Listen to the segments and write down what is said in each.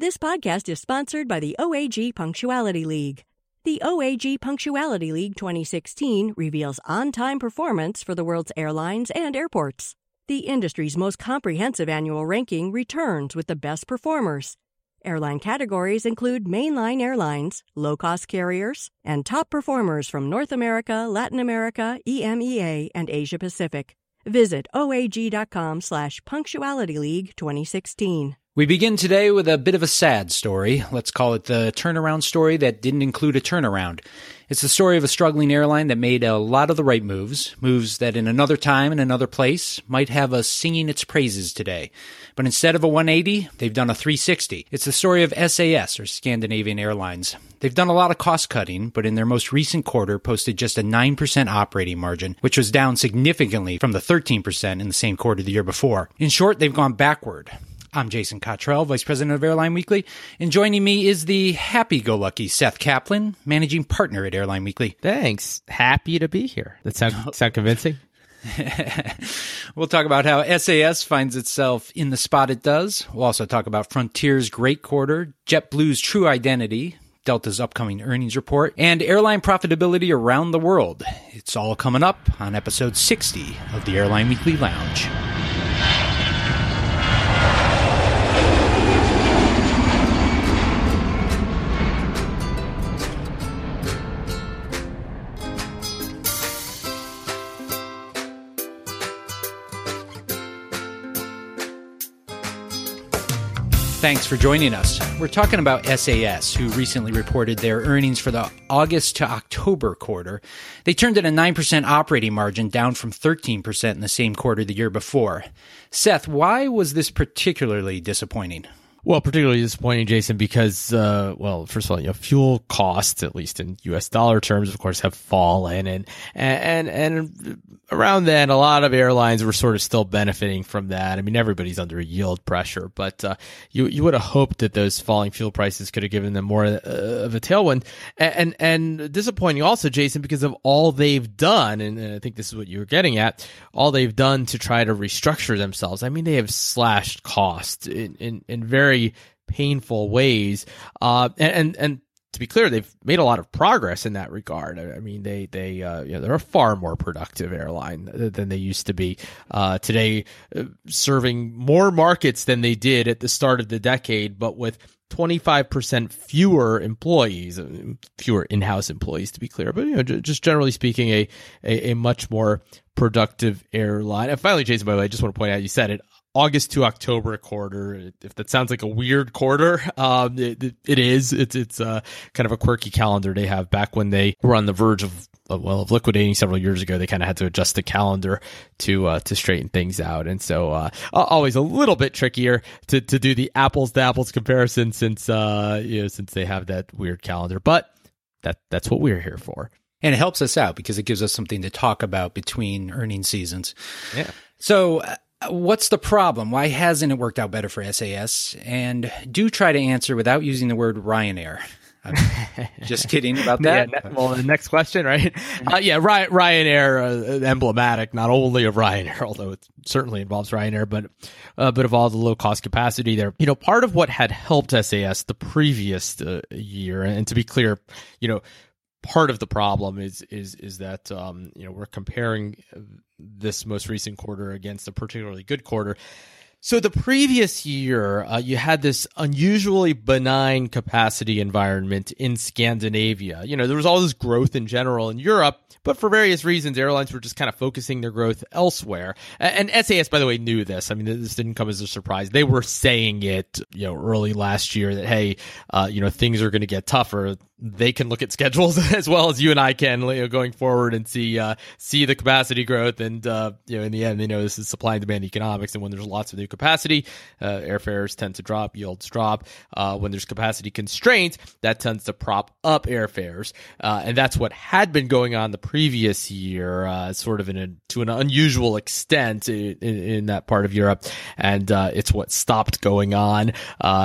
This podcast is sponsored by the OAG Punctuality League. The OAG Punctuality League 2016 reveals on time performance for the world's airlines and airports. The industry's most comprehensive annual ranking returns with the best performers. Airline categories include mainline airlines, low cost carriers, and top performers from North America, Latin America, EMEA, and Asia Pacific. Visit oag.com slash punctuality league 2016. We begin today with a bit of a sad story. Let's call it the turnaround story that didn't include a turnaround. It's the story of a struggling airline that made a lot of the right moves, moves that in another time and another place might have us singing its praises today. But instead of a 180, they've done a 360. It's the story of SAS, or Scandinavian Airlines. They've done a lot of cost cutting, but in their most recent quarter posted just a 9% operating margin, which was down significantly from the 13% in the same quarter the year before. In short, they've gone backward. I'm Jason Cottrell, Vice President of Airline Weekly, and joining me is the happy-go-lucky Seth Kaplan, Managing Partner at Airline Weekly. Thanks. Happy to be here. That sound sound convincing? we'll talk about how SAS finds itself in the spot it does. We'll also talk about Frontier's great quarter, JetBlue's true identity, Delta's upcoming earnings report, and airline profitability around the world. It's all coming up on episode 60 of the Airline Weekly Lounge. Thanks for joining us. We're talking about SAS, who recently reported their earnings for the August to October quarter. They turned in a 9% operating margin, down from 13% in the same quarter the year before. Seth, why was this particularly disappointing? Well, particularly disappointing, Jason, because uh, well, first of all, you know, fuel costs, at least in U.S. dollar terms, of course, have fallen, and and and around then, a lot of airlines were sort of still benefiting from that. I mean, everybody's under yield pressure, but uh, you you would have hoped that those falling fuel prices could have given them more uh, of a tailwind, and, and, and disappointing also, Jason, because of all they've done, and, and I think this is what you were getting at, all they've done to try to restructure themselves. I mean, they have slashed costs in in, in very very painful ways. Uh, and, and, and to be clear, they've made a lot of progress in that regard. I mean, they they uh, you know, they're a far more productive airline than they used to be. Uh, today, uh, serving more markets than they did at the start of the decade, but with 25% fewer employees, uh, fewer in-house employees to be clear, but you know, just generally speaking, a, a, a much more productive airline. And finally, Jason, by the way, I just want to point out, you said it, August to October quarter. If that sounds like a weird quarter, um, it, it is. It's it's uh, kind of a quirky calendar they have. Back when they were on the verge of well of liquidating several years ago, they kind of had to adjust the calendar to uh, to straighten things out, and so uh, always a little bit trickier to to do the apples to apples comparison since uh, you know since they have that weird calendar. But that that's what we're here for. And it helps us out because it gives us something to talk about between earning seasons. Yeah. So What's the problem? Why hasn't it worked out better for SAS? And do try to answer without using the word Ryanair. I'm just kidding about that. Yeah, well, the next question, right? Uh, yeah, Ryan, Ryanair, uh, emblematic not only of Ryanair, although it certainly involves Ryanair, but uh, but of all the low cost capacity there. You know, part of what had helped SAS the previous uh, year, and to be clear, you know, part of the problem is is is that um, you know we're comparing this most recent quarter against a particularly good quarter. So the previous year, uh, you had this unusually benign capacity environment in Scandinavia. You know, there was all this growth in general in Europe, but for various reasons, airlines were just kind of focusing their growth elsewhere. And SAS, by the way, knew this. I mean, this didn't come as a surprise. They were saying it, you know, early last year that hey, uh, you know, things are going to get tougher they can look at schedules as well as you and I can you know, going forward and see uh, see the capacity growth and uh, you know in the end they know this is supply and demand economics. And when there's lots of new capacity uh, airfares tend to drop yields drop. Uh, when there's capacity constraints that tends to prop up airfares. Uh, and that's what had been going on the previous year uh, sort of in a, to an unusual extent in, in, in that part of Europe. And it's what stopped going on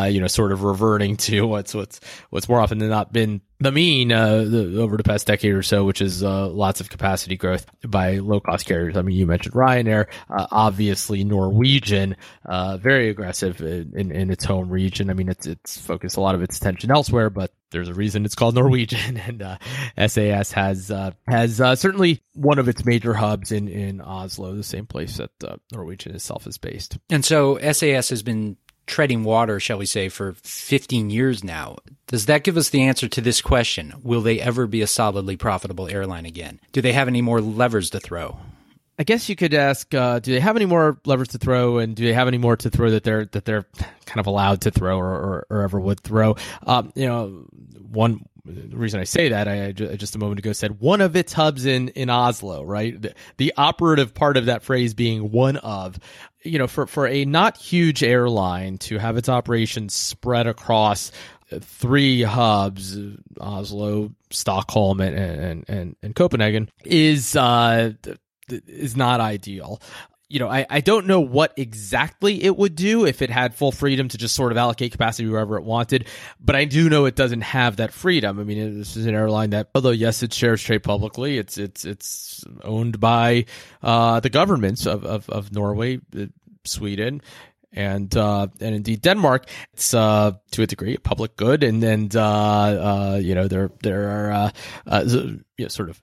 you know sort of reverting to what's what's what's more often than not been the mean uh, the, over the past decade or so, which is uh, lots of capacity growth by low cost carriers. I mean, you mentioned Ryanair, uh, obviously Norwegian, uh, very aggressive in, in, its home region. I mean, it's it's focused a lot of its attention elsewhere, but there's a reason it's called Norwegian, and SAS uh, has uh, has certainly one of its major hubs in in Oslo, the same place that Norwegian itself is based. And so SAS has been treading water, shall we say, for 15 years now. Does that give us the answer to this question? Will they ever be a solidly profitable airline again? Do they have any more levers to throw? I guess you could ask: uh, Do they have any more levers to throw, and do they have any more to throw that they're that they're kind of allowed to throw or, or, or ever would throw? Um, you know, one reason I say that, I, I, just a moment ago said one of its hubs in in Oslo, right? The, the, operative part of that phrase being one of, you know, for for a not huge airline to have its operations spread across three hubs, Oslo, Stockholm, and and and, and Copenhagen, is uh is not ideal you know, I, I don't know what exactly it would do if it had full freedom to just sort of allocate capacity wherever it wanted, but I do know it doesn't have that freedom. I mean, this is an airline that, although yes, it shares trade publicly, it's it's it's owned by uh, the governments of of, of Norway, uh, Sweden, and uh, and indeed Denmark. It's uh, to a degree a public good, and and uh, uh you know there there are uh, you know, sort of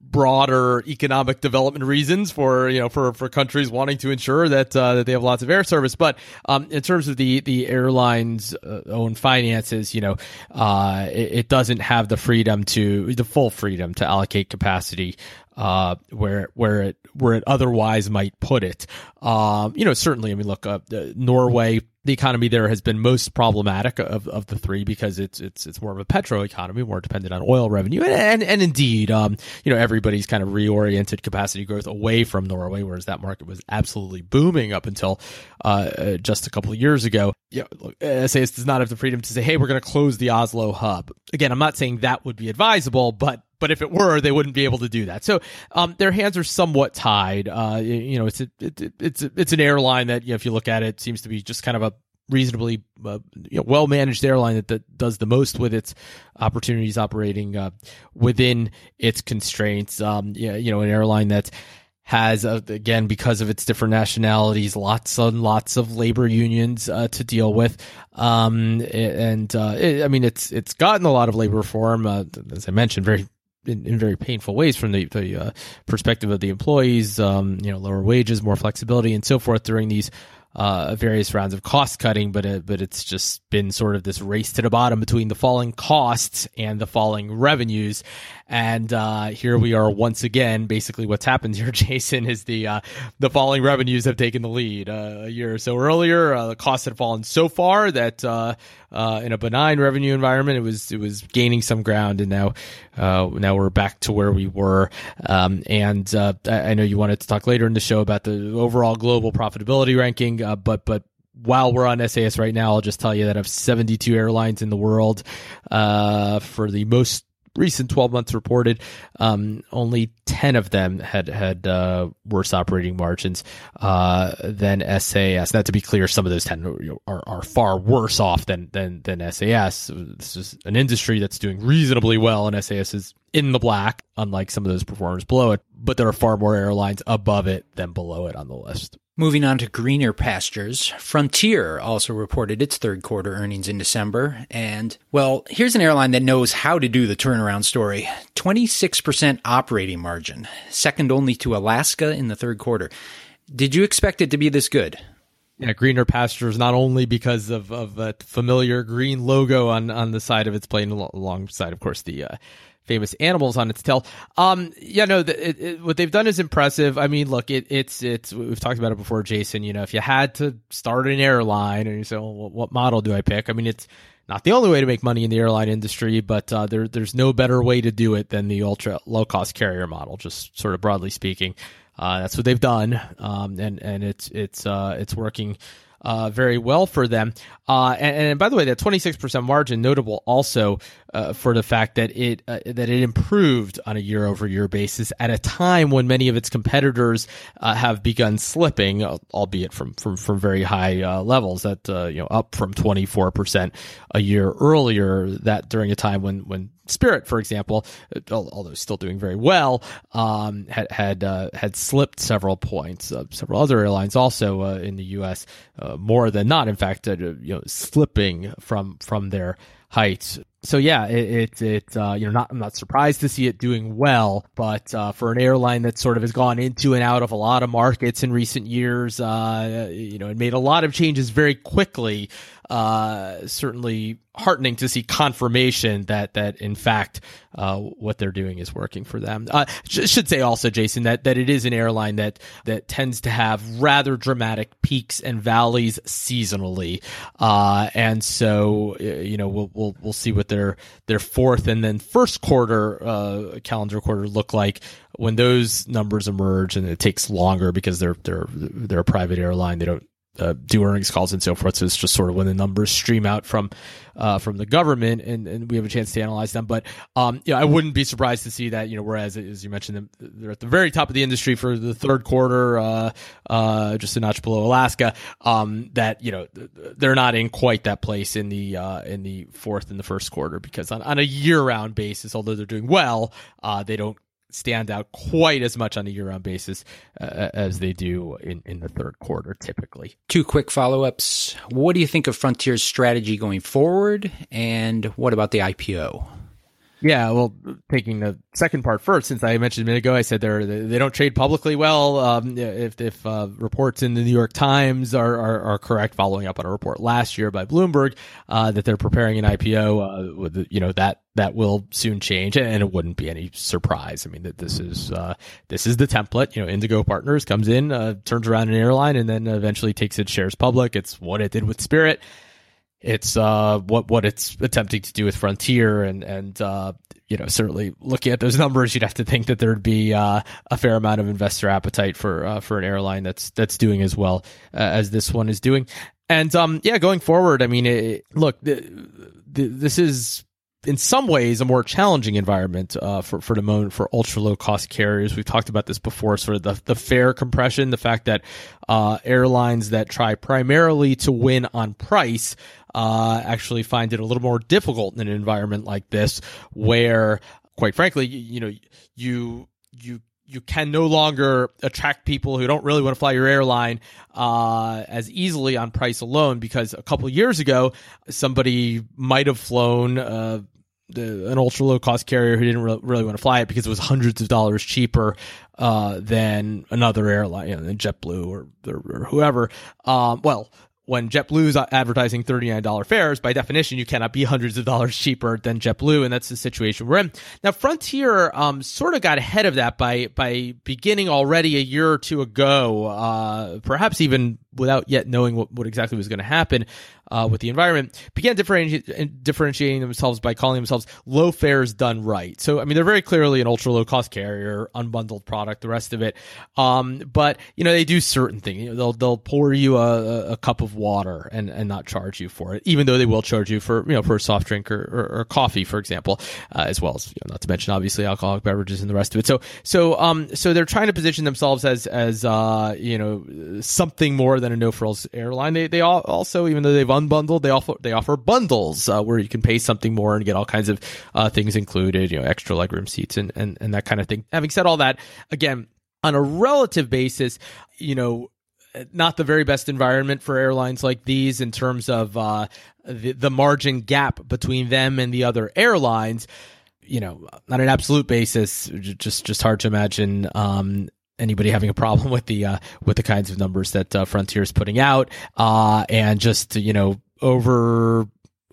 broader economic development reasons for you know for for countries wanting to ensure that uh, that they have lots of air service. But um, in terms of the the airlines' uh, own finances, you know, uh, it, it, doesn't have the freedom to the full freedom to allocate capacity uh, where where it where it otherwise might put it. Um, you know, certainly. I mean, look, uh, Norway, the economy there has been most problematic of, of the three because it's it's it's more of a petro economy, more dependent on oil revenue, and and, and indeed, um, you know, everybody's kind of reoriented capacity growth away from Norway, whereas that market was absolutely booming up until uh, uh just a couple of years ago. Yeah, SAS does not have the freedom to say, "Hey, we're going to close the Oslo hub." Again, I'm not saying that would be advisable, but but if it were, they wouldn't be able to do that. So um, their hands are somewhat tied. Uh, you know, it's a, it, it's a, it's an airline that you know, if you look at it, seems to be just kind of a reasonably uh, you know, well managed airline that, that does the most with its opportunities operating uh, within its constraints. Um, yeah, you know, an airline that has uh, again because of its different nationalities lots and lots of labor unions uh, to deal with um, and uh, it, i mean it's it's gotten a lot of labor reform uh, as i mentioned very in, in very painful ways from the, the uh, perspective of the employees, um, you know, lower wages, more flexibility, and so forth during these uh, various rounds of cost cutting, but it, but it's just been sort of this race to the bottom between the falling costs and the falling revenues. And uh, here we are once again. Basically, what's happened here, Jason, is the uh, the falling revenues have taken the lead. Uh, a year or so earlier, uh, the costs had fallen so far that uh, in a benign revenue environment, it was it was gaining some ground, and now now we're back to where we were. Um, and I know you wanted to talk later in the show about the overall global profitability ranking, but but while we're on SAS right now, I'll just tell you that of 72 airlines in the world, uh, for the most recent 12 months reported, um, only 10 of them had had uh, worse operating margins uh, than SAS. Now, to be clear, some of those 10 are, are far worse off than, than, than SAS. This is an industry that's doing reasonably well, and SAS is in the black, unlike some of those performers below it. But there are far more airlines above it than below it on the list. Moving on to greener pastures, Frontier also reported its third quarter earnings in December. And, well, here's an airline that knows how to do the turnaround story 26% operating margin, second only to Alaska in the third quarter. Did you expect it to be this good? Yeah, greener pastures not only because of of that familiar green logo on on the side of its plane, alongside, of course, the uh, famous animals on its tail. Um, yeah, no, the, it, it, what they've done is impressive. I mean, look, it, it's it's we've talked about it before, Jason. You know, if you had to start an airline and you say, well, what model do I pick? I mean, it's not the only way to make money in the airline industry, but uh, there there's no better way to do it than the ultra low cost carrier model. Just sort of broadly speaking, uh, that's what they've done, um, and and it's it's uh, it's working uh, very well for them. Uh, and, and, by the way, that 26% margin notable also uh, for the fact that it uh, that it improved on a year over year basis at a time when many of its competitors uh, have begun slipping, albeit from from from very high uh, levels. That you know up from 24% a year earlier. That during a time when when Spirit, for example, although still doing very well, um, had had uh, had slipped several points. Uh, several other airlines also uh, in the U.S. Uh, more than not, in fact, uh, you know, slipping from from their heights so yeah, it it, it uh, you know not I'm not surprised to see it doing well, but uh, for an airline that sort of has gone into and out of a lot of markets in recent years, uh, you know, it made a lot of changes very quickly uh, certainly heartening to see confirmation that that in fact uh, what they're doing is working for them. Uh, should say also, Jason, that that it is an airline that that tends to have rather dramatic peaks and valleys seasonally, and so you know we'll we'll we'll see what their their fourth and then first quarter uh, calendar quarter look like when those numbers emerge, and it takes longer because they're they're they're a private airline. They don't uh, do earnings calls and so forth. So it's just sort of when the numbers stream out from uh, from the government, and, and we have a chance to analyze them. But um, you know, I wouldn't be surprised to see that. You know, whereas as you mentioned, they're at the very top of the industry for the third quarter, uh, uh, just a notch below Alaska. Um, that you know they're not in quite that place in the uh, in the fourth and the first quarter because on, on a year round basis, although they're doing well, uh, they don't stand out quite as much on a year-round basis uh, as they do in, in the third quarter typically. Two quick follow-ups. What do you think of Frontier's strategy going forward and what about the IPO? Yeah, well, taking the second part first, since I mentioned a minute ago, I said they're they don't trade publicly well. Um, if if uh, reports in the New York Times are, are, are correct, following up on a report last year by Bloomberg uh, that they're preparing an IPO, uh, with you know that that will soon change, and it wouldn't be any surprise. I mean that this is uh, this is the template. You know, Indigo Partners comes in, uh, turns around an airline, and then eventually takes its shares public. It's what it did with Spirit it's uh, what what it's attempting to do with Frontier, and and uh, you know certainly looking at those numbers, you'd have to think that there'd be uh, a fair amount of investor appetite for uh, for an airline that's that's doing as well uh, as this one is doing. And um, yeah, going forward, I mean, it, look, the, the, this is in some ways a more challenging environment uh, for for the moment for ultra low cost carriers. We've talked about this before, sort of the the fare compression, the fact that uh, airlines that try primarily to win on price uh, actually find it a little more difficult in an environment like this, where, quite frankly, you, you know, you you you can no longer attract people who don't really want to fly your airline uh, as easily on price alone because a couple years ago somebody might have flown uh, the, an ultra low cost carrier who didn't re- really want to fly it because it was hundreds of dollars cheaper uh, than another airline, you know, JetBlue or, or, or whoever. Um, well, when JetBlue is advertising $39 fares, by definition, you cannot be hundreds of dollars cheaper than JetBlue, and that's the situation we're in. Now, Frontier um, sort of got ahead of that by by beginning already a year or two ago, uh, perhaps even without yet knowing what, what exactly was going to happen uh, with the environment, began differenti- differentiating themselves by calling themselves low fares done right. So, I mean, they're very clearly an ultra low cost carrier, unbundled product, the rest of it. Um, but you know, they do certain things. You know, they'll they'll pour you a, a, cup of water and, and not charge you for it, even though they will charge you for you know for a soft drink or, or, or coffee, for example, uh, as well as you know, not to mention obviously alcoholic beverages and the rest of it. So so um so they're trying to position themselves as as uh you know something more than a no frills airline. They they all also even though they've unbundled, they offer they offer bundles uh, where you can pay something more and get all kinds of uh, things included, you know, extra legroom seats and, and and that kind of thing. Having said all that, again, on a relative basis, you know, not the very best environment for airlines like these in terms of uh, the, the margin gap between them and the other airlines. You know, on an absolute basis, just just hard to imagine um, anybody having a problem with the uh, with the kinds of numbers that uh, Frontier is putting out, uh, and just you know over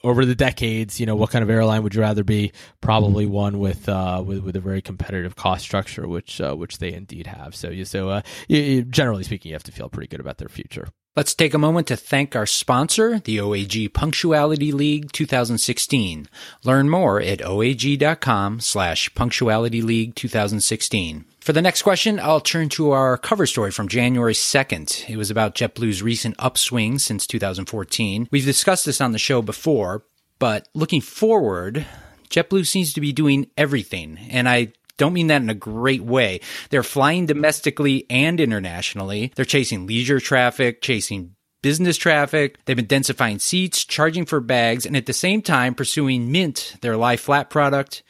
over the decades, you know, what kind of airline would you rather be? Probably one with uh, with, with a very competitive cost structure, which uh, which they indeed have. So you so uh, you, generally speaking, you have to feel pretty good about their future. Let's take a moment to thank our sponsor, the OAG Punctuality League 2016. Learn more at oag.com slash punctuality league 2016. For the next question, I'll turn to our cover story from January 2nd. It was about JetBlue's recent upswing since 2014. We've discussed this on the show before, but looking forward, JetBlue seems to be doing everything. And I don't mean that in a great way. They're flying domestically and internationally. They're chasing leisure traffic, chasing business traffic. They've been densifying seats, charging for bags, and at the same time pursuing Mint, their lie flat product.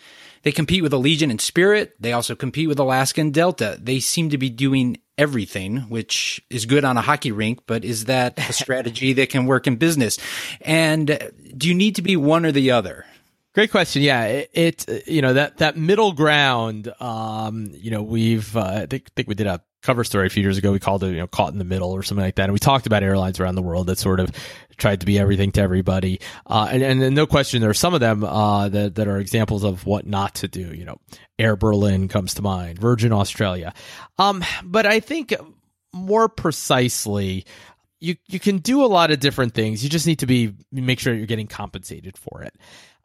They compete with Allegiant and Spirit. They also compete with Alaska and Delta. They seem to be doing everything, which is good on a hockey rink, but is that a strategy that can work in business? And do you need to be one or the other? Great question. Yeah, it, it, you know that that middle ground. Um, you know, we've uh, I think, think we did a cover story a few years ago. We called it you know caught in the middle or something like that, and we talked about airlines around the world that sort of tried to be everything to everybody. Uh, and, and no question, there are some of them uh, that that are examples of what not to do. You know, Air Berlin comes to mind, Virgin Australia. Um, but I think more precisely, you you can do a lot of different things. You just need to be make sure you're getting compensated for it.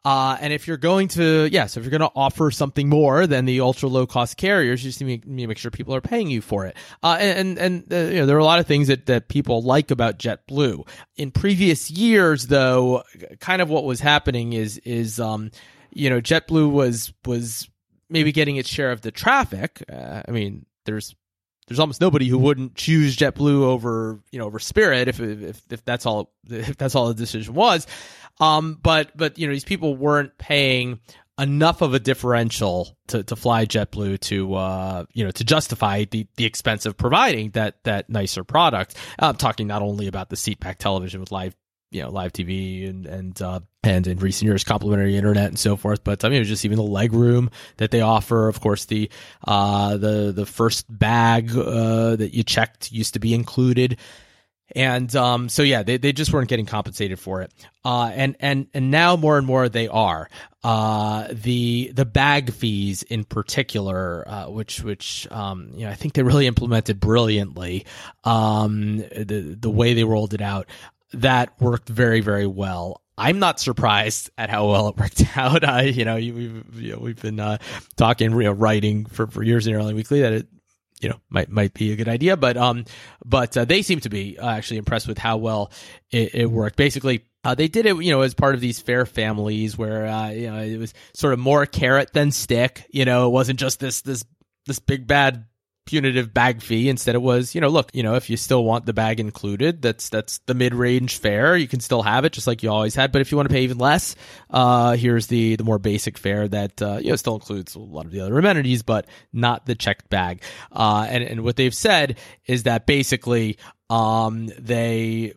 Uh, and if you're going to, yes, yeah, so if you're going to offer something more than the ultra low cost carriers, you just need to make sure people are paying you for it. Uh, and, and, uh, you know, there are a lot of things that, that people like about JetBlue. In previous years, though, kind of what was happening is, is, um, you know, JetBlue was, was maybe getting its share of the traffic. Uh, I mean, there's there's almost nobody who wouldn't choose JetBlue over you know over Spirit if if if that's all if that's all the decision was. Um, but but you know these people weren't paying enough of a differential to, to fly JetBlue to uh, you know to justify the the expense of providing that that nicer product. I'm talking not only about the seat back television with live you know live TV and and uh, and in recent years complimentary internet and so forth. But I mean, it was just even the leg room that they offer. Of course, the uh, the the first bag uh, that you checked used to be included. And um, so yeah, they, they just weren't getting compensated for it. Uh, and and and now more and more they are. Uh, the the bag fees in particular, uh, which which um, you know I think they really implemented brilliantly. Um, the the way they rolled it out that worked very, very well. I'm not surprised at how well it worked out. I, you know, we've you know, we've been uh, talking, you know, writing for, for years in Airline Weekly that it, you know, might might be a good idea. But um, but uh, they seem to be uh, actually impressed with how well it, it worked. Basically, uh, they did it, you know, as part of these fare families where uh, you know it was sort of more carrot than stick. You know, it wasn't just this this this big bad punitive bag fee. Instead, it was, you know, look, you know, if you still want the bag included, that's that's the mid range fare. You can still have it just like you always had. But if you want to pay even less, uh, here's the the more basic fare that uh, you know still includes a lot of the other amenities, but not the checked bag. Uh, and and what they've said is that basically, um, they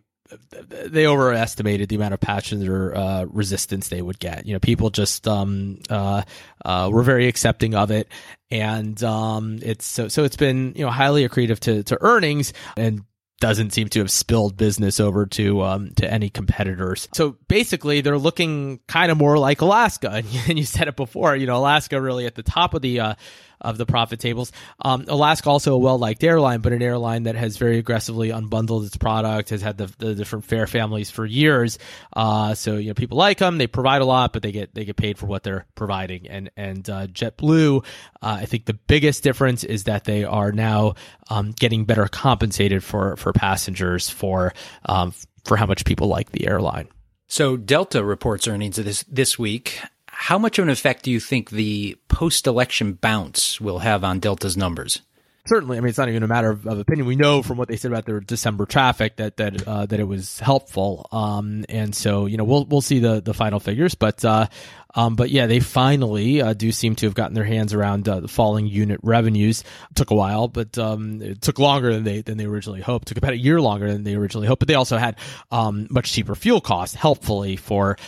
they overestimated the amount of passenger uh, resistance they would get. You know, people just um, uh, uh, were very accepting of it, and um, it's so so it's been you know highly accretive to to earnings and doesn't seem to have spilled business over to um, to any competitors. So basically, they're looking kind of more like Alaska, and you said it before. You know, Alaska really at the top of the uh, of the profit tables. Um, Alaska also a well liked airline, but an airline that has very aggressively unbundled its product, has had the, the different fare families for years. Uh, so you know people like them, they provide a lot, but they get they get paid for what they're providing. And and uh, JetBlue, uh, I think the biggest difference is that they are now um, getting better compensated for for passengers for um, for how much people like the airline. So Delta reports earnings this this week how much of an effect do you think the post election bounce will have on Delta's numbers? Certainly, I mean it's not even a matter of, of opinion. We know from what they said about their December traffic that that uh, that it was helpful, um, and so you know we'll we'll see the the final figures, but uh, um, but yeah, they finally uh, do seem to have gotten their hands around uh, the falling unit revenues. It took a while, but um, it took longer than they than they originally hoped. It took about a year longer than they originally hoped. But they also had um, much cheaper fuel costs, helpfully for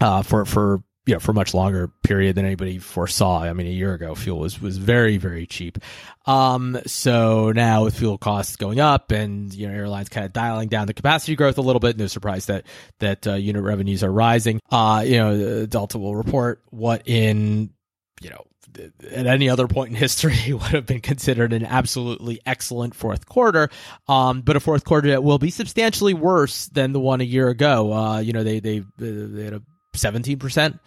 uh, for for you know, for much longer period than anybody foresaw. I mean, a year ago, fuel was, was very, very cheap. Um, so now with fuel costs going up and, you know, airlines kind of dialing down the capacity growth a little bit, no surprise that, that, uh, unit revenues are rising. Uh, you know, Delta will report what in, you know, at any other point in history would have been considered an absolutely excellent fourth quarter. Um, but a fourth quarter that will be substantially worse than the one a year ago. Uh, you know, they, they, they had a 17%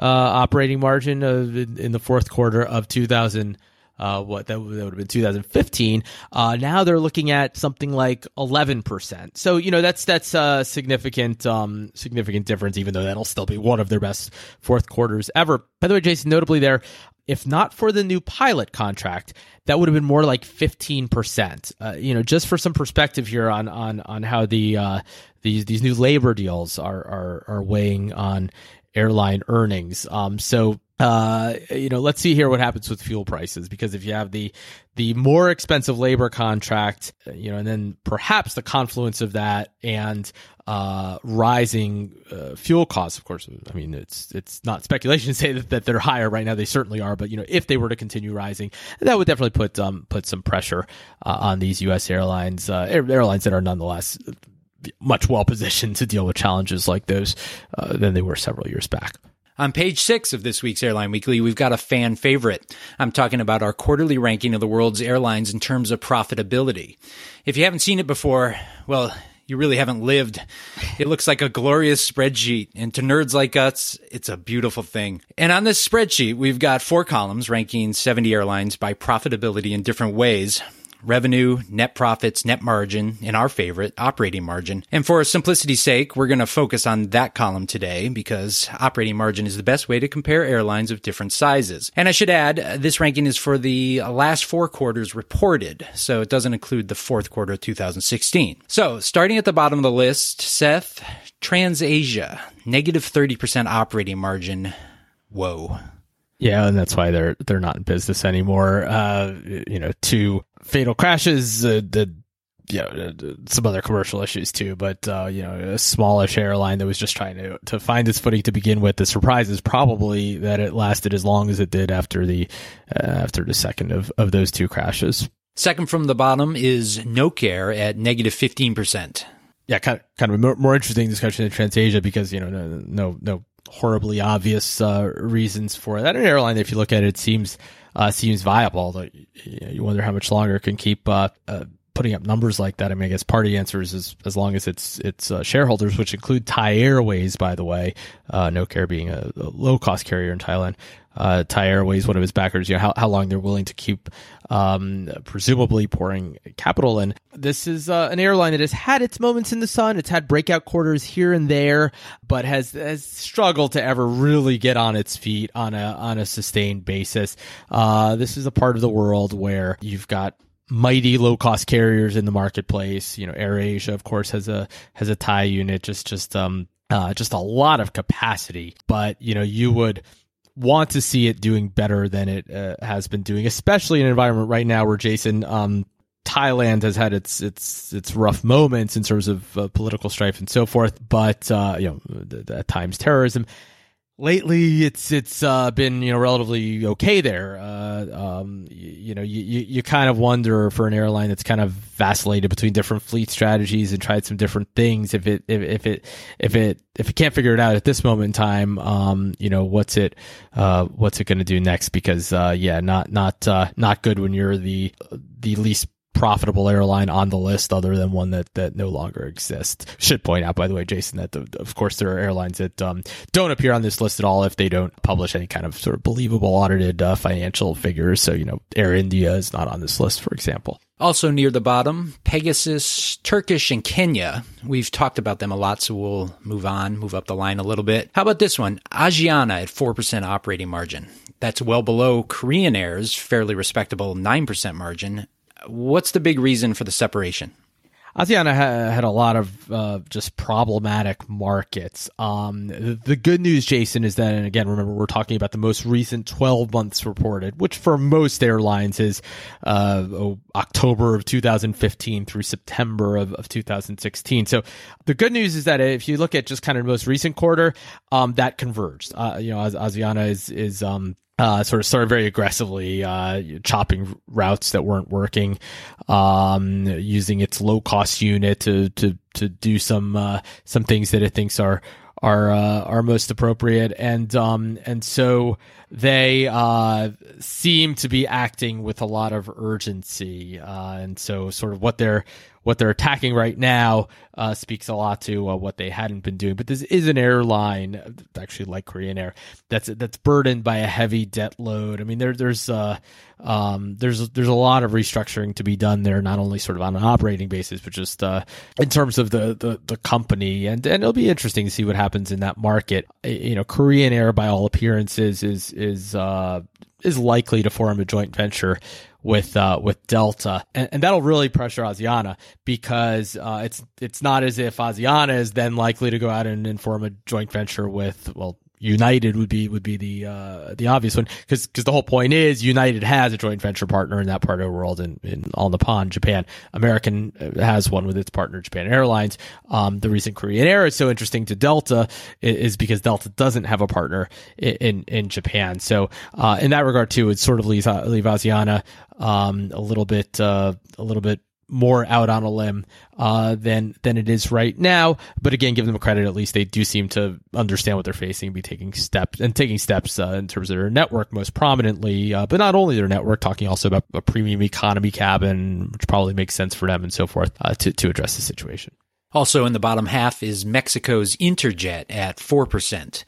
uh, operating margin of, in, the fourth quarter of 2000. Uh, what that, that would have been 2015. Uh, now they're looking at something like 11%. So, you know, that's, that's a significant, um, significant difference, even though that'll still be one of their best fourth quarters ever. By the way, Jason, notably there, if not for the new pilot contract, that would have been more like 15%. Uh, you know, just for some perspective here on, on, on how the, uh, these, these new labor deals are, are, are weighing on airline earnings. Um, so, uh, you know, let's see here what happens with fuel prices because if you have the the more expensive labor contract, you know, and then perhaps the confluence of that and uh, rising uh, fuel costs. Of course, I mean it's it's not speculation to say that, that they're higher right now. They certainly are, but you know, if they were to continue rising, that would definitely put um put some pressure uh, on these U.S. airlines, uh, airlines that are nonetheless much well positioned to deal with challenges like those uh, than they were several years back. On page six of this week's Airline Weekly, we've got a fan favorite. I'm talking about our quarterly ranking of the world's airlines in terms of profitability. If you haven't seen it before, well, you really haven't lived. It looks like a glorious spreadsheet. And to nerds like us, it's a beautiful thing. And on this spreadsheet, we've got four columns ranking 70 airlines by profitability in different ways revenue, net profits, net margin, and our favorite, operating margin. And for simplicity's sake, we're going to focus on that column today because operating margin is the best way to compare airlines of different sizes. And I should add, this ranking is for the last four quarters reported, so it doesn't include the fourth quarter of 2016. So starting at the bottom of the list, Seth, TransAsia, negative 30% operating margin. Whoa. Yeah, and that's why they're they're not in business anymore. Uh, you know, two fatal crashes, uh, the you know, some other commercial issues too, but uh, you know, a smallish airline that was just trying to to find its footing to begin with. The surprise is probably that it lasted as long as it did after the uh, after the second of of those two crashes. Second from the bottom is Nok Air at negative fifteen percent. Yeah, kind of, kind of a more, more interesting discussion in TransAsia because you know no no, no horribly obvious uh, reasons for that. An airline, if you look at it, seems uh, seems viable. Although you wonder how much longer it can keep uh, uh, putting up numbers like that. I mean, I guess part of the answer is as, as long as it's it's uh, shareholders, which include Thai Airways, by the way, uh, Nok Air being a, a low cost carrier in Thailand. Uh, Thai Airways, one of his backers, you know, how, how long they're willing to keep, um, presumably pouring capital in. This is, uh, an airline that has had its moments in the sun. It's had breakout quarters here and there, but has, has struggled to ever really get on its feet on a, on a sustained basis. Uh, this is a part of the world where you've got mighty low cost carriers in the marketplace. You know, AirAsia, of course, has a has a Thai unit, just just um uh, just a lot of capacity. But you know, you would want to see it doing better than it uh, has been doing, especially in an environment right now where Jason um Thailand has had its its its rough moments in terms of uh, political strife and so forth, but uh, you know at times terrorism lately it's it's uh, been you know relatively okay there. Uh, um, you, you, know, you, you kind of wonder for an airline that's kind of vacillated between different fleet strategies and tried some different things if it if, if it if it if it can't figure it out at this moment in time, um, you know what's it uh, what's it going to do next? Because uh, yeah, not not uh, not good when you're the the least profitable airline on the list other than one that, that no longer exists. Should point out, by the way, Jason, that the, of course there are airlines that um, don't appear on this list at all if they don't publish any kind of sort of believable audited uh, financial figures. So, you know, Air India is not on this list, for example. Also near the bottom, Pegasus, Turkish, and Kenya. We've talked about them a lot, so we'll move on, move up the line a little bit. How about this one? Asiana at 4% operating margin. That's well below Korean Air's fairly respectable 9% margin What's the big reason for the separation? Asiana had a lot of uh, just problematic markets. Um, the, good news, Jason, is that, and again, remember, we're talking about the most recent 12 months reported, which for most airlines is uh, October of 2015 through September of, of 2016. So the good news is that if you look at just kind of the most recent quarter, um, that converged. Uh, you know, Asiana is, is um, uh, sort of started very aggressively uh, chopping routes that weren't working, um, using its low cost unit to to to do some uh, some things that it thinks are are uh, are most appropriate, and um, and so they uh, seem to be acting with a lot of urgency, uh, and so sort of what they're what they're attacking right now uh, speaks a lot to uh, what they hadn't been doing. But this is an airline, actually like Korean Air, that's that's burdened by a heavy debt load. I mean, there there's uh, um, there's there's a lot of restructuring to be done there, not only sort of on an operating basis, but just uh, in terms of the, the the company. And and it'll be interesting to see what happens in that market. You know, Korean Air, by all appearances, is is uh, is likely to form a joint venture with uh, with Delta, and, and, that'll really pressure Asiana because uh, it's it's not as if Asiana is then likely to go out and, and form a joint venture with well United would be would be the uh, the obvious one because because the whole point is United has a joint venture partner in that part of the world in, in All Nippon Japan. American uh, has one with its partner Japan Airlines. Um, the reason Korean Air is so interesting to Delta is, because Delta doesn't have a partner in in, Japan. So uh, in that regard too, it sort of leaves leave Asiana um, a little bit uh, a little bit more out on a limb uh, than than it is right now. But again, give them credit. At least they do seem to understand what they're facing, and be taking steps and taking steps uh, in terms of their network, most prominently. Uh, but not only their network, talking also about a premium economy cabin, which probably makes sense for them and so forth uh, to to address the situation. Also in the bottom half is Mexico's Interjet at 4%.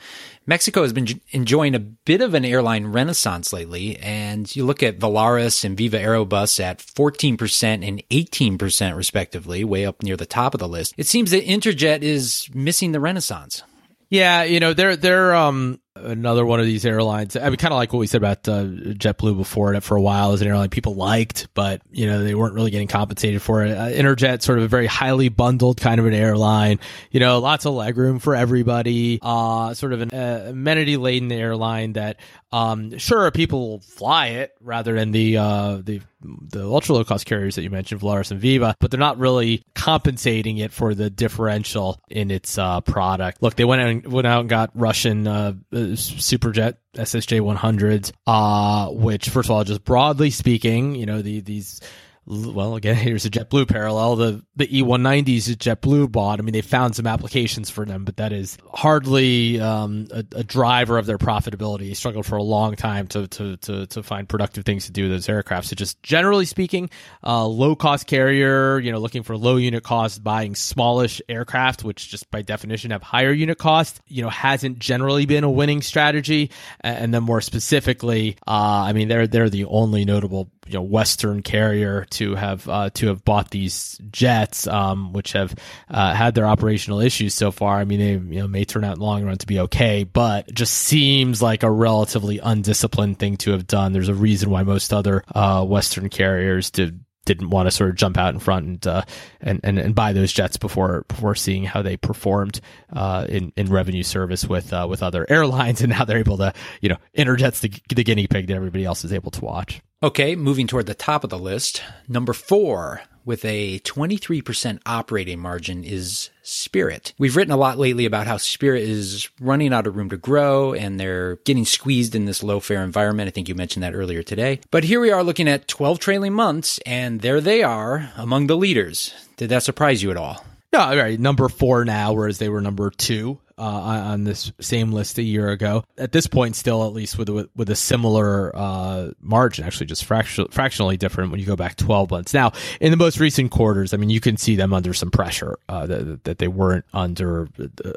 Mexico has been enjoying a bit of an airline renaissance lately, and you look at Volaris and Viva Aerobus at 14% and 18% respectively, way up near the top of the list. It seems that Interjet is missing the renaissance. Yeah, you know, they're they're um another one of these airlines. I mean, kind of like what we said about uh, JetBlue before. That for a while as an airline people liked, but you know they weren't really getting compensated for it. Uh, Interjet, sort of a very highly bundled kind of an airline. You know, lots of legroom for everybody. Uh, sort of an uh, amenity laden airline that, um, sure, people fly it rather than the uh, the the ultra low cost carriers that you mentioned, Volaris and Viva, but they're not really compensating it for the differential in its uh, product. Look, they went out and, went out and got Russian uh, Superjet SSJ 100s, uh, which first of all, just broadly speaking, you know, the, these well, again, here's a JetBlue parallel. The the E190s that JetBlue bought. I mean, they found some applications for them, but that is hardly um, a, a, driver of their profitability. They struggled for a long time to to to, to find productive things to do with those aircraft. So, just generally speaking, uh, low cost carrier, you know, looking for low unit cost, buying smallish aircraft, which just by definition have higher unit cost, you know, hasn't generally been a winning strategy. And then more specifically, uh, I mean, they're they're the only notable you know Western carrier to have uh, to have bought these jets, um, which have uh, had their operational issues so far. I mean, they you know may turn out in the long run to be okay, but just seems like a relatively undisciplined thing to have done. There's a reason why most other uh, Western carriers did didn't want to sort of jump out in front and uh, and, and and buy those jets before before seeing how they performed uh, in in revenue service with uh, with other airlines, and now they're able to you know Interjet's the, the guinea pig that everybody else is able to watch. Okay, moving toward the top of the list, number four with a 23% operating margin is Spirit. We've written a lot lately about how Spirit is running out of room to grow and they're getting squeezed in this low fare environment. I think you mentioned that earlier today. But here we are looking at 12 trailing months and there they are among the leaders. Did that surprise you at all? No, right. Number four now, whereas they were number two uh, on this same list a year ago. At this point, still at least with a, with a similar uh, margin, actually just fraction, fractionally different when you go back 12 months. Now, in the most recent quarters, I mean, you can see them under some pressure uh, that, that they weren't under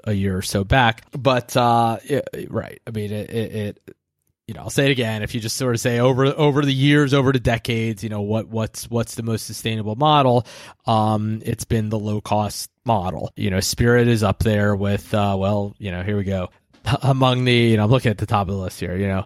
a year or so back. But uh, it, right, I mean, it, it, it you know, I'll say it again. If you just sort of say over over the years, over the decades, you know, what what's what's the most sustainable model? Um, it's been the low cost model. You know, Spirit is up there with uh, well, you know, here we go. Among the, you know, I'm looking at the top of the list here. You know,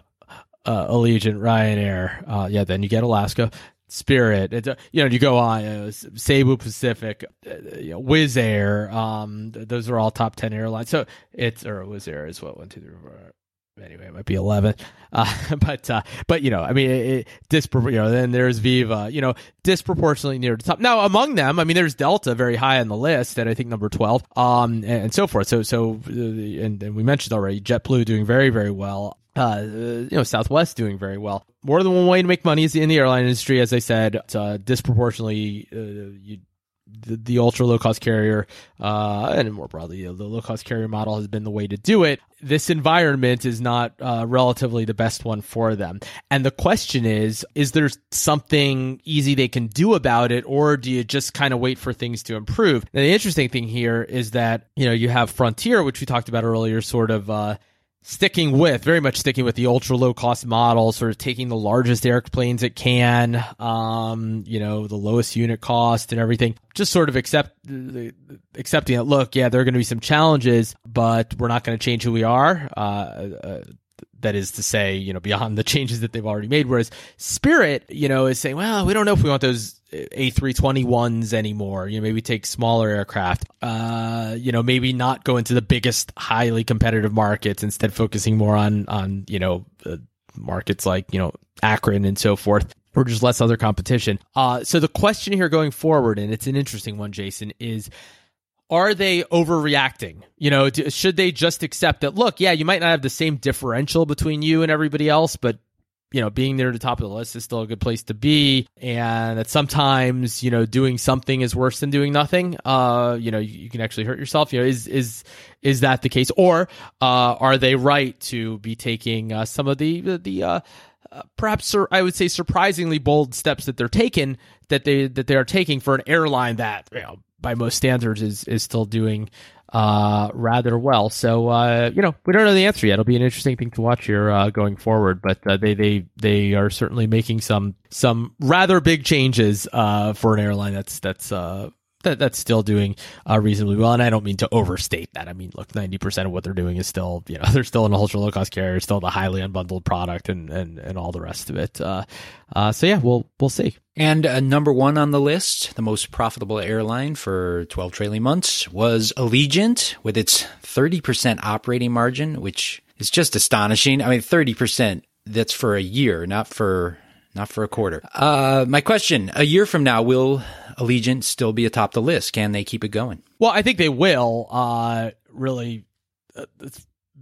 uh, Allegiant, Ryanair. Uh, yeah, then you get Alaska. Spirit, it's, uh, you know, you go on, uh, Cebu Pacific, uh, you know, Wizz Air, um, those are all top 10 airlines. So it's, or Wizz Air is what, one, two, three, four, anyway, it might be 11. Uh, but, uh, but, you know, I mean, it, it dispro- you know, then there's Viva, you know, disproportionately near the top. Now, among them, I mean, there's Delta very high on the list at, I think, number 12, um, and, and so forth. So, so, uh, and, and we mentioned already, JetBlue doing very, very well. Uh, you know, Southwest doing very well. More than one way to make money is in the airline industry, as I said. It's, uh, disproportionately, uh, you the, the ultra low cost carrier, uh, and more broadly, the low cost carrier model has been the way to do it. This environment is not uh, relatively the best one for them. And the question is, is there something easy they can do about it, or do you just kind of wait for things to improve? Now, the interesting thing here is that, you know, you have Frontier, which we talked about earlier, sort of, uh, sticking with very much sticking with the ultra low cost model sort of taking the largest airplanes it can um you know the lowest unit cost and everything just sort of accept accepting that look yeah there are going to be some challenges but we're not going to change who we are uh, uh, that is to say, you know, beyond the changes that they've already made. Whereas Spirit, you know, is saying, well, we don't know if we want those A321s anymore. You know, maybe take smaller aircraft. Uh, you know, maybe not go into the biggest, highly competitive markets. Instead, focusing more on on you know uh, markets like you know Akron and so forth. Or just less other competition. Uh, so the question here going forward, and it's an interesting one, Jason, is are they overreacting? You know, should they just accept that, look, yeah, you might not have the same differential between you and everybody else, but you know, being near the top of the list is still a good place to be. And that sometimes, you know, doing something is worse than doing nothing. Uh, you know, you, you can actually hurt yourself. You know, is, is, is that the case? Or, uh, are they right to be taking, uh, some of the, the, uh, uh, perhaps I would say surprisingly bold steps that they're taking that they that they are taking for an airline that you know by most standards is is still doing uh, rather well. So uh, you know we don't know the answer yet. It'll be an interesting thing to watch here uh, going forward. But uh, they they they are certainly making some some rather big changes uh, for an airline that's that's uh, that that's still doing uh, reasonably well. And I don't mean to overstate that. I mean, look, ninety percent of what they're doing is still, you know, they're still an ultra low cost carrier, still the highly unbundled product, and and and all the rest of it. Uh, uh, so yeah, we'll we'll see. And uh, number one on the list, the most profitable airline for twelve trailing months was Allegiant with its thirty percent operating margin, which is just astonishing. I mean, thirty percent. That's for a year, not for not for a quarter. Uh, my question: A year from now, will Allegiant still be atop the list? Can they keep it going? Well, I think they will. Uh, really, uh,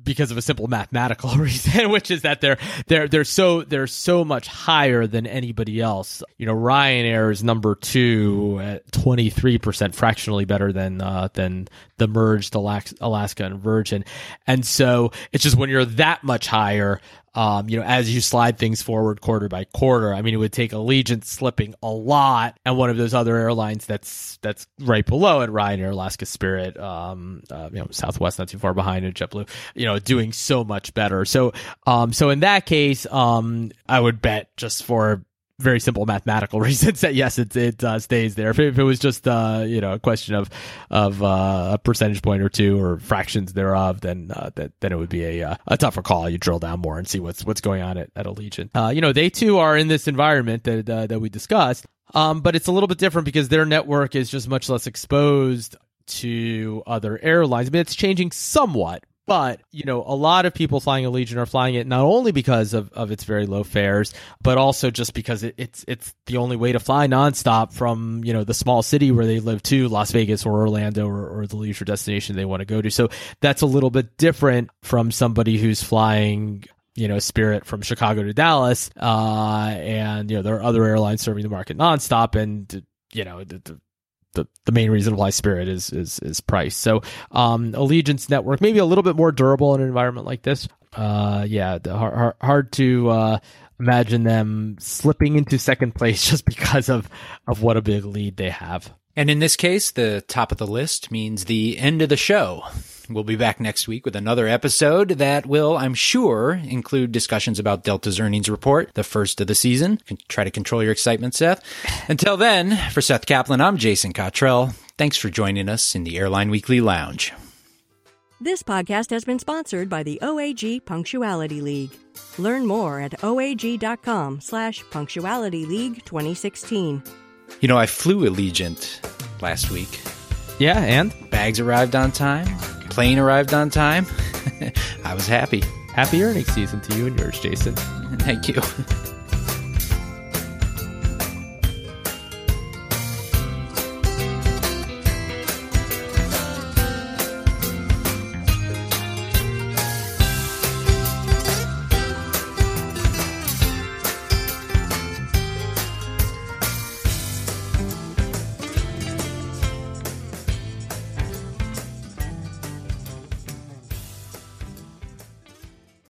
because of a simple mathematical reason, which is that they're they're they're so they're so much higher than anybody else. You know, Ryanair is number two at twenty three percent, fractionally better than uh, than the merged Alaska and Virgin, and so it's just when you're that much higher, um, you know, as you slide things forward quarter by quarter, I mean, it would take Allegiant slipping a lot, and one of those other airlines that's that's right below it, Ryanair, Alaska Spirit, um, uh, you know, Southwest not too far behind it, JetBlue, you know, doing so much better. So, um, so in that case, um, I would bet just for very simple mathematical reasons that yes, it it uh, stays there. If it, if it, was just uh, you know a question of of uh, a percentage point or two or fractions thereof, then uh, that then it would be a uh, a tougher call. You drill down more and see what's what's going on at, at Allegiant. Uh, you know, they too are in this environment that that we discussed. Um, but it's a little bit different because their network is just much less exposed to other airlines. I mean, it's changing somewhat, but, you know, a lot of people flying Allegiant are flying it not only because of, of its very low fares, but also just because it, it's it's the only way to fly nonstop from, you know, the small city where they live to Las Vegas or Orlando or, or the leisure destination they want to go to. So that's a little bit different from somebody who's flying you know, Spirit from Chicago to Dallas, uh, and you know there are other airlines serving the market nonstop, and you know the, the the, the main reason why Spirit is is is price. So um, Allegiant's Network maybe a little bit more durable in an environment like this. Uh, yeah, hard, hard to uh, imagine them slipping into second place just because of of what a big lead they have. And in this case, the top of the list means the end of the show. We'll be back next week with another episode that will, I'm sure, include discussions about Delta's earnings report, the first of the season. Try to control your excitement, Seth. Until then, for Seth Kaplan, I'm Jason Cottrell. Thanks for joining us in the Airline Weekly Lounge. This podcast has been sponsored by the OAG Punctuality League. Learn more at oag.com slash punctuality league 2016. You know, I flew Allegiant last week. Yeah, and? Bags arrived on time plane arrived on time. I was happy. Happy earnings season to you and yours, Jason. Thank you.